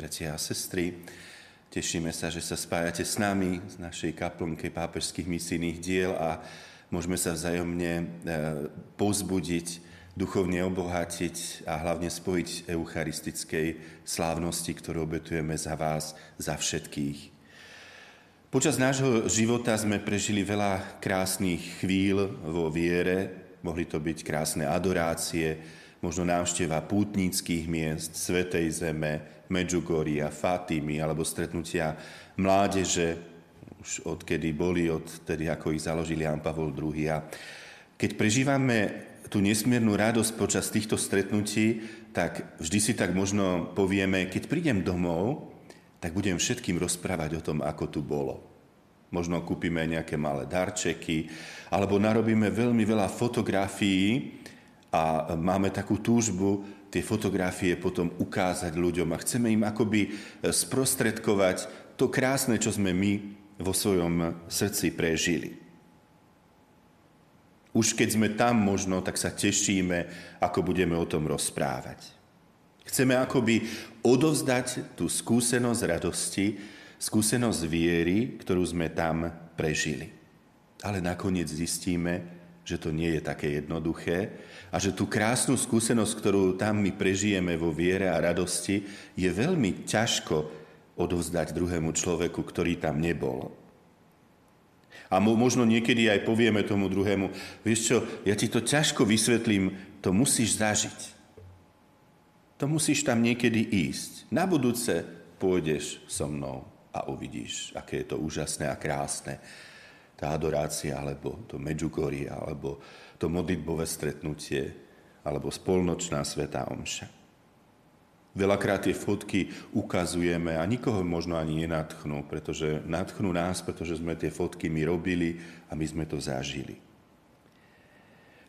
bratia a sestry. Tešíme sa, že sa spájate s nami z našej kaplnke pápežských misijných diel a môžeme sa vzájomne e, pozbudiť, duchovne obohatiť a hlavne spojiť eucharistickej slávnosti, ktorú obetujeme za vás, za všetkých. Počas nášho života sme prežili veľa krásnych chvíľ vo viere, mohli to byť krásne adorácie, možno návšteva pútnických miest, Svetej Zeme, Medžugoria, Fatimy alebo stretnutia mládeže, už odkedy boli, od tedy, ako ich založili Jan Pavol II. A keď prežívame tú nesmiernu radosť počas týchto stretnutí, tak vždy si tak možno povieme, keď prídem domov, tak budem všetkým rozprávať o tom, ako tu bolo. Možno kúpime nejaké malé darčeky, alebo narobíme veľmi veľa fotografií a máme takú túžbu tie fotografie potom ukázať ľuďom a chceme im akoby e, sprostredkovať to krásne, čo sme my vo svojom srdci prežili. Už keď sme tam možno, tak sa tešíme, ako budeme o tom rozprávať. Chceme akoby odovzdať tú skúsenosť radosti, skúsenosť viery, ktorú sme tam prežili. Ale nakoniec zistíme, že to nie je také jednoduché a že tú krásnu skúsenosť, ktorú tam my prežijeme vo viere a radosti, je veľmi ťažko odovzdať druhému človeku, ktorý tam nebol. A možno niekedy aj povieme tomu druhému, vieš čo, ja ti to ťažko vysvetlím, to musíš zažiť. To musíš tam niekedy ísť. Na budúce pôjdeš so mnou a uvidíš, aké je to úžasné a krásne tá adorácia, alebo to Medjugorje, alebo to modlitbové stretnutie, alebo spolnočná svetá omša. Veľakrát tie fotky ukazujeme a nikoho možno ani nenatchnú, pretože natchnú nás, pretože sme tie fotky my robili a my sme to zažili.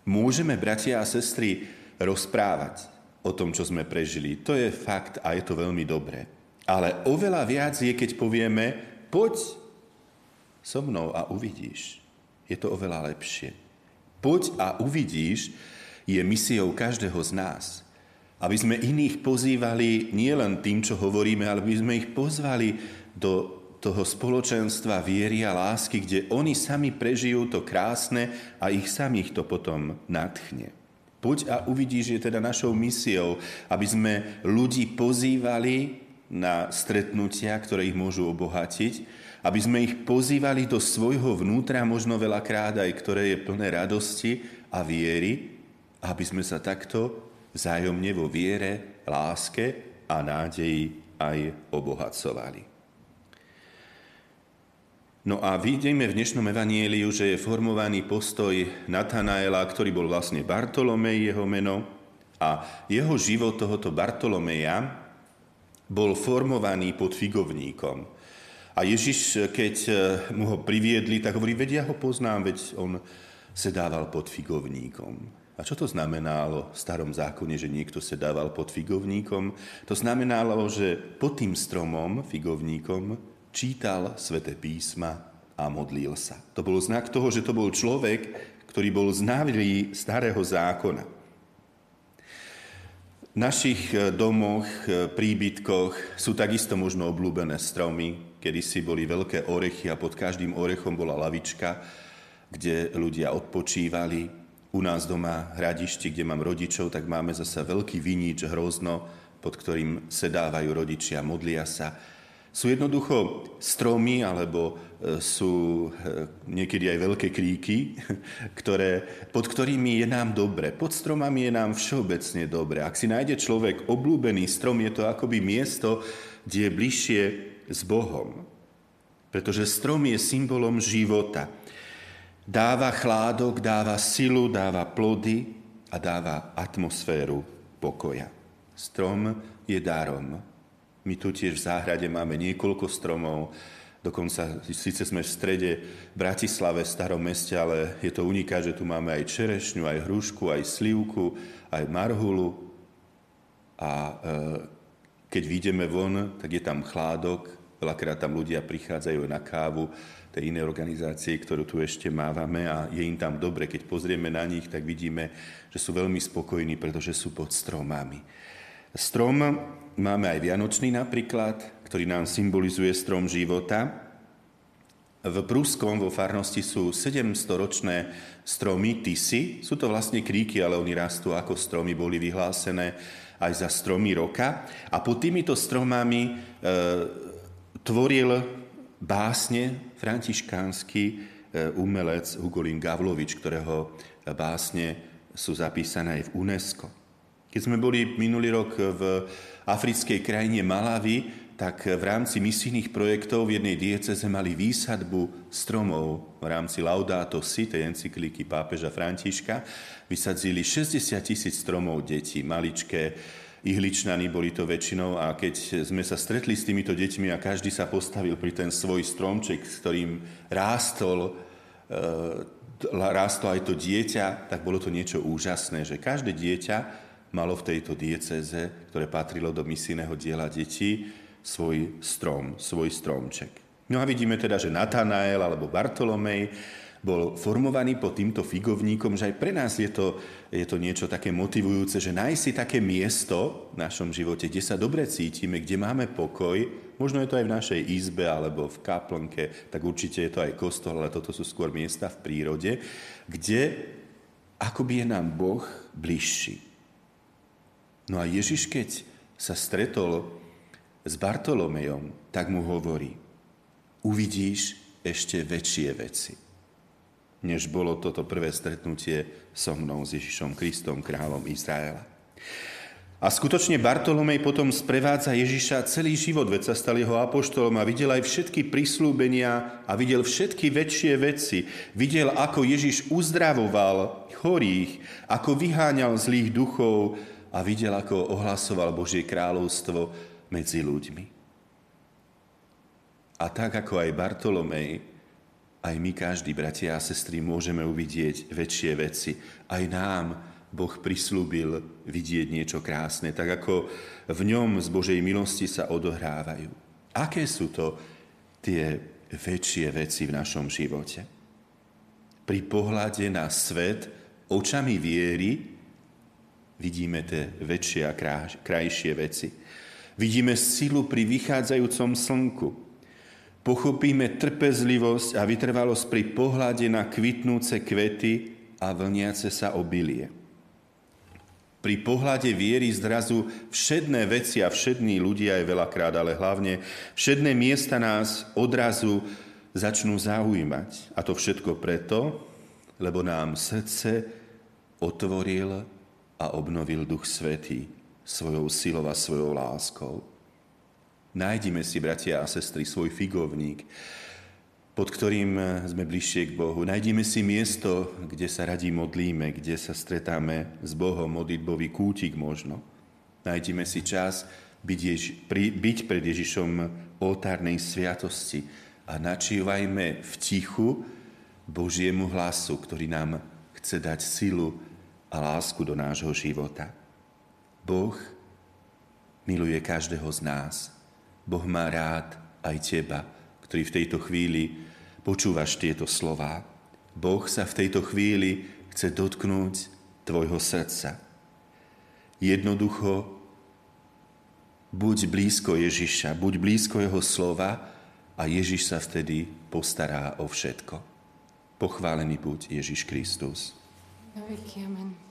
Môžeme, bratia a sestry, rozprávať o tom, čo sme prežili. To je fakt a je to veľmi dobré. Ale oveľa viac je, keď povieme, poď so mnou a uvidíš. Je to oveľa lepšie. Poď a uvidíš je misiou každého z nás. Aby sme iných pozývali nielen tým, čo hovoríme, ale aby sme ich pozvali do toho spoločenstva viery a lásky, kde oni sami prežijú to krásne a ich samých to potom nadchne. Poď a uvidíš, je teda našou misiou, aby sme ľudí pozývali na stretnutia, ktoré ich môžu obohatiť, aby sme ich pozývali do svojho vnútra, možno veľakrát aj ktoré je plné radosti a viery, aby sme sa takto vzájomne vo viere, láske a nádeji aj obohacovali. No a vidíme v dnešnom evanieliu, že je formovaný postoj Natanaela, ktorý bol vlastne Bartolomej jeho meno a jeho život tohoto Bartolomeja bol formovaný pod figovníkom. A Ježiš, keď eh, mu ho priviedli, tak hovorí, veď ja ho poznám, veď on sedával pod figovníkom. A čo to znamenalo v starom zákone, že niekto sedával pod figovníkom? To znamenalo, že pod tým stromom, figovníkom, čítal sväté písma a modlil sa. To bol znak toho, že to bol človek, ktorý bol znávlý starého zákona. V našich eh, domoch, eh, príbytkoch sú takisto možno obľúbené stromy, Kedysi boli veľké orechy a pod každým orechom bola lavička, kde ľudia odpočívali. U nás doma hradišti, kde mám rodičov, tak máme zasa veľký vinič, hrozno, pod ktorým sedávajú rodičia, modlia sa. Sú jednoducho stromy, alebo e, sú e, niekedy aj veľké kríky, ktoré, pod ktorými je nám dobre. Pod stromami je nám všeobecne dobre. Ak si nájde človek oblúbený strom, je to akoby miesto, kde je bližšie s Bohom. Pretože strom je symbolom života. Dáva chládok, dáva silu, dáva plody a dáva atmosféru pokoja. Strom je darom. My tu tiež v záhrade máme niekoľko stromov, Dokonca, síce sme v strede Bratislave, v starom meste, ale je to uniká, že tu máme aj čerešňu, aj hrušku, aj slivku, aj marhulu. A e, keď vidíme von, tak je tam chládok, Veľakrát tam ľudia prichádzajú na kávu tej inej organizácie, ktorú tu ešte mávame a je im tam dobre. Keď pozrieme na nich, tak vidíme, že sú veľmi spokojní, pretože sú pod stromami. Strom máme aj vianočný napríklad, ktorý nám symbolizuje strom života. V Prúskom vo farnosti sú 700-ročné stromy tisy. Sú to vlastne kríky, ale oni rastú ako stromy, boli vyhlásené aj za stromy roka. A pod týmito stromami e, tvoril básne františkánsky e, umelec Hugolín Gavlovič, ktorého básne sú zapísané aj v UNESCO. Keď sme boli minulý rok v africkej krajine Malawi, tak v rámci misijných projektov v jednej dieceze mali výsadbu stromov v rámci Laudato Si, tej encykliky pápeža Františka. Vysadzili 60 tisíc stromov detí, maličké, ihličnany boli to väčšinou a keď sme sa stretli s týmito deťmi a každý sa postavil pri ten svoj stromček, s ktorým rástol, e, rástlo aj to dieťa, tak bolo to niečo úžasné, že každé dieťa malo v tejto dieceze, ktoré patrilo do misijného diela detí, svoj strom, svoj stromček. No a vidíme teda, že Natanael alebo Bartolomej bol formovaný pod týmto figovníkom, že aj pre nás je to, je to niečo také motivujúce, že nájsť si také miesto v našom živote, kde sa dobre cítime, kde máme pokoj, možno je to aj v našej izbe alebo v kaplnke, tak určite je to aj kostol, ale toto sú skôr miesta v prírode, kde akoby je nám Boh bližší. No a Ježiš, keď sa stretol s Bartolomejom, tak mu hovorí, uvidíš ešte väčšie veci, než bolo toto prvé stretnutie so mnou, s Ježišom Kristom, kráľom Izraela. A skutočne Bartolomej potom sprevádza Ježiša celý život, veď sa stal jeho apoštolom a videl aj všetky prislúbenia a videl všetky väčšie veci. Videl, ako Ježiš uzdravoval chorých, ako vyháňal zlých duchov a videl, ako ohlasoval Božie kráľovstvo medzi ľuďmi. A tak ako aj Bartolomej, aj my každí, bratia a sestry, môžeme uvidieť väčšie veci. Aj nám Boh prislúbil vidieť niečo krásne, tak ako v ňom z Božej milosti sa odohrávajú. Aké sú to tie väčšie veci v našom živote? Pri pohľade na svet očami viery vidíme tie väčšie a krajšie veci. Vidíme silu pri vychádzajúcom slnku. Pochopíme trpezlivosť a vytrvalosť pri pohľade na kvitnúce kvety a vlniace sa obilie. Pri pohľade viery zrazu všedné veci a všední ľudia je veľakrát, ale hlavne všedné miesta nás odrazu začnú zaujímať. A to všetko preto, lebo nám srdce otvoril a obnovil Duch Svetý svojou silou a svojou láskou. Nájdime si, bratia a sestry, svoj figovník, pod ktorým sme bližšie k Bohu. Nájdime si miesto, kde sa radí modlíme, kde sa stretáme s Bohom, modlitbový kútik možno. Nájdime si čas byť, Ježi- pri, byť pred Ježišom oltárnej sviatosti a načívajme v tichu Božiemu hlasu, ktorý nám chce dať silu a lásku do nášho života. Boh miluje každého z nás. Boh má rád aj teba, ktorý v tejto chvíli počúvaš tieto slova. Boh sa v tejto chvíli chce dotknúť tvojho srdca. Jednoducho buď blízko Ježiša, buď blízko jeho slova a Ježiš sa vtedy postará o všetko. Pochválený buď Ježiš Kristus. Amen.